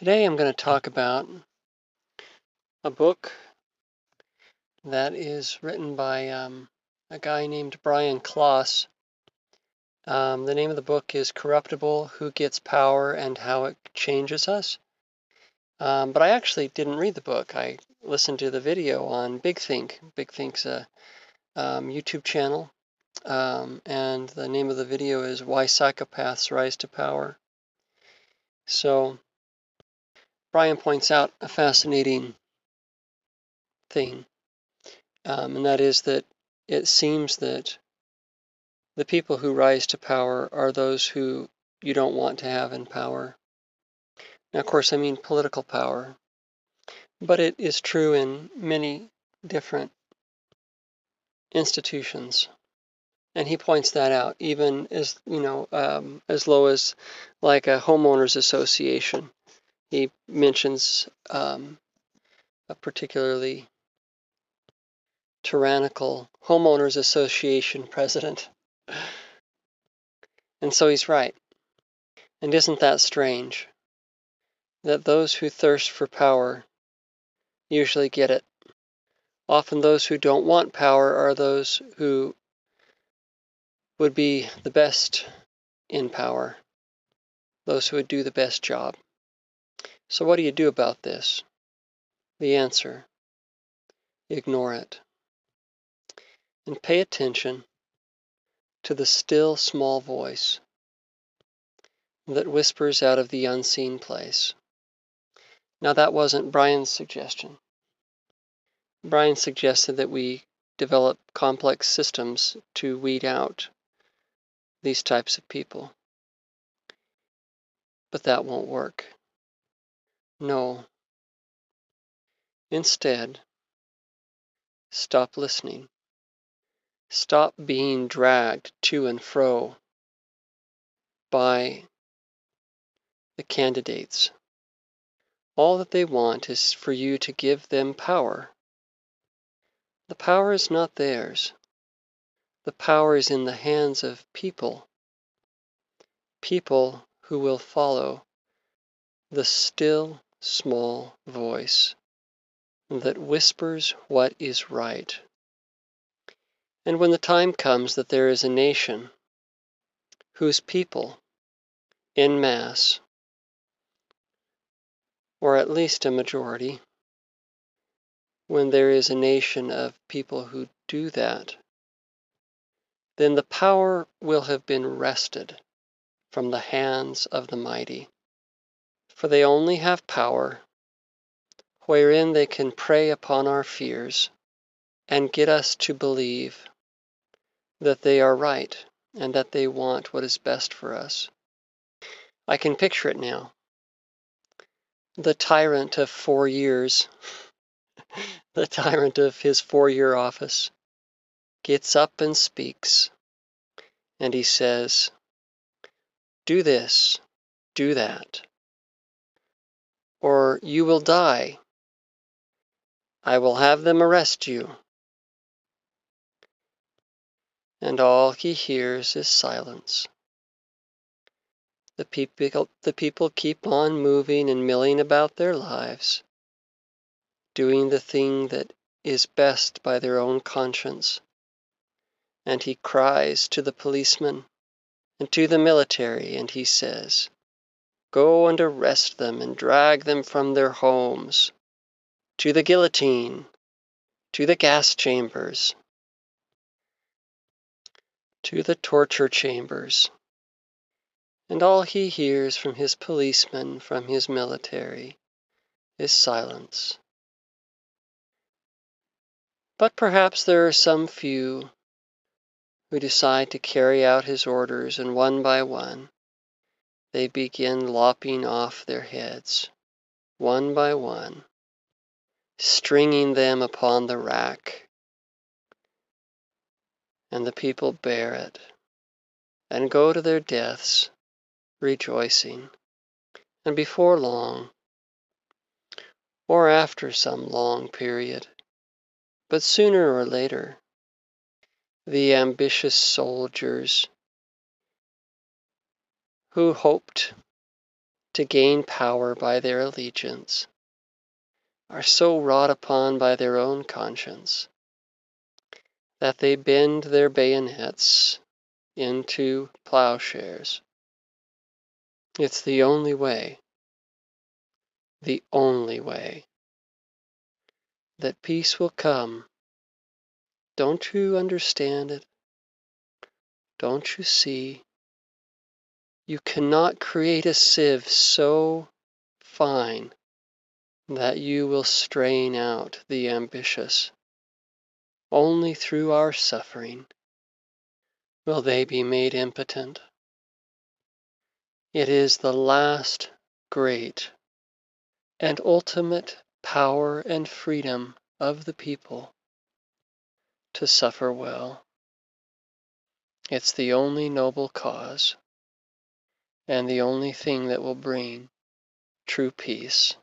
Today I'm going to talk about a book that is written by um, a guy named Brian Klaas. Um, the name of the book is Corruptible Who Gets Power and How It Changes Us. Um, but I actually didn't read the book. I listened to the video on Big Think. Big Think's a um, YouTube channel. Um, and the name of the video is Why Psychopaths Rise to Power. So, Brian points out a fascinating thing, um, and that is that it seems that the people who rise to power are those who you don't want to have in power. Now, of course, I mean political power, but it is true in many different institutions. And he points that out, even as you know, um, as low as like a homeowners association he mentions um, a particularly tyrannical homeowners association president. And so he's right. And isn't that strange? That those who thirst for power usually get it. Often those who don't want power are those who would be the best in power, those who would do the best job. So, what do you do about this? The answer ignore it. And pay attention to the still small voice that whispers out of the unseen place. Now, that wasn't Brian's suggestion. Brian suggested that we develop complex systems to weed out these types of people. But that won't work. No. Instead, stop listening. Stop being dragged to and fro by the candidates. All that they want is for you to give them power. The power is not theirs. The power is in the hands of people. People who will follow the still small voice that whispers what is right. And when the time comes that there is a nation whose people, in mass, or at least a majority, when there is a nation of people who do that, then the power will have been wrested from the hands of the mighty for they only have power wherein they can prey upon our fears and get us to believe that they are right and that they want what is best for us. I can picture it now. The tyrant of four years, the tyrant of his four year office, gets up and speaks, and he says, Do this, do that or you will die. I will have them arrest you. And all he hears is silence. The people, the people keep on moving and milling about their lives, doing the thing that is best by their own conscience. And he cries to the policeman and to the military, and he says, Go and arrest them and drag them from their homes to the guillotine, to the gas chambers, to the torture chambers. And all he hears from his policemen, from his military, is silence. But perhaps there are some few who decide to carry out his orders, and one by one, they begin lopping off their heads, one by one, stringing them upon the rack. And the people bear it and go to their deaths rejoicing. And before long, or after some long period, but sooner or later, the ambitious soldiers who hoped to gain power by their allegiance, are so wrought upon by their own conscience that they bend their bayonets into plowshares. It's the only way, the only way that peace will come. Don't you understand it? Don't you see? You cannot create a sieve so fine that you will strain out the ambitious. Only through our suffering will they be made impotent. It is the last great and ultimate power and freedom of the people to suffer well. It's the only noble cause and the only thing that will bring true peace.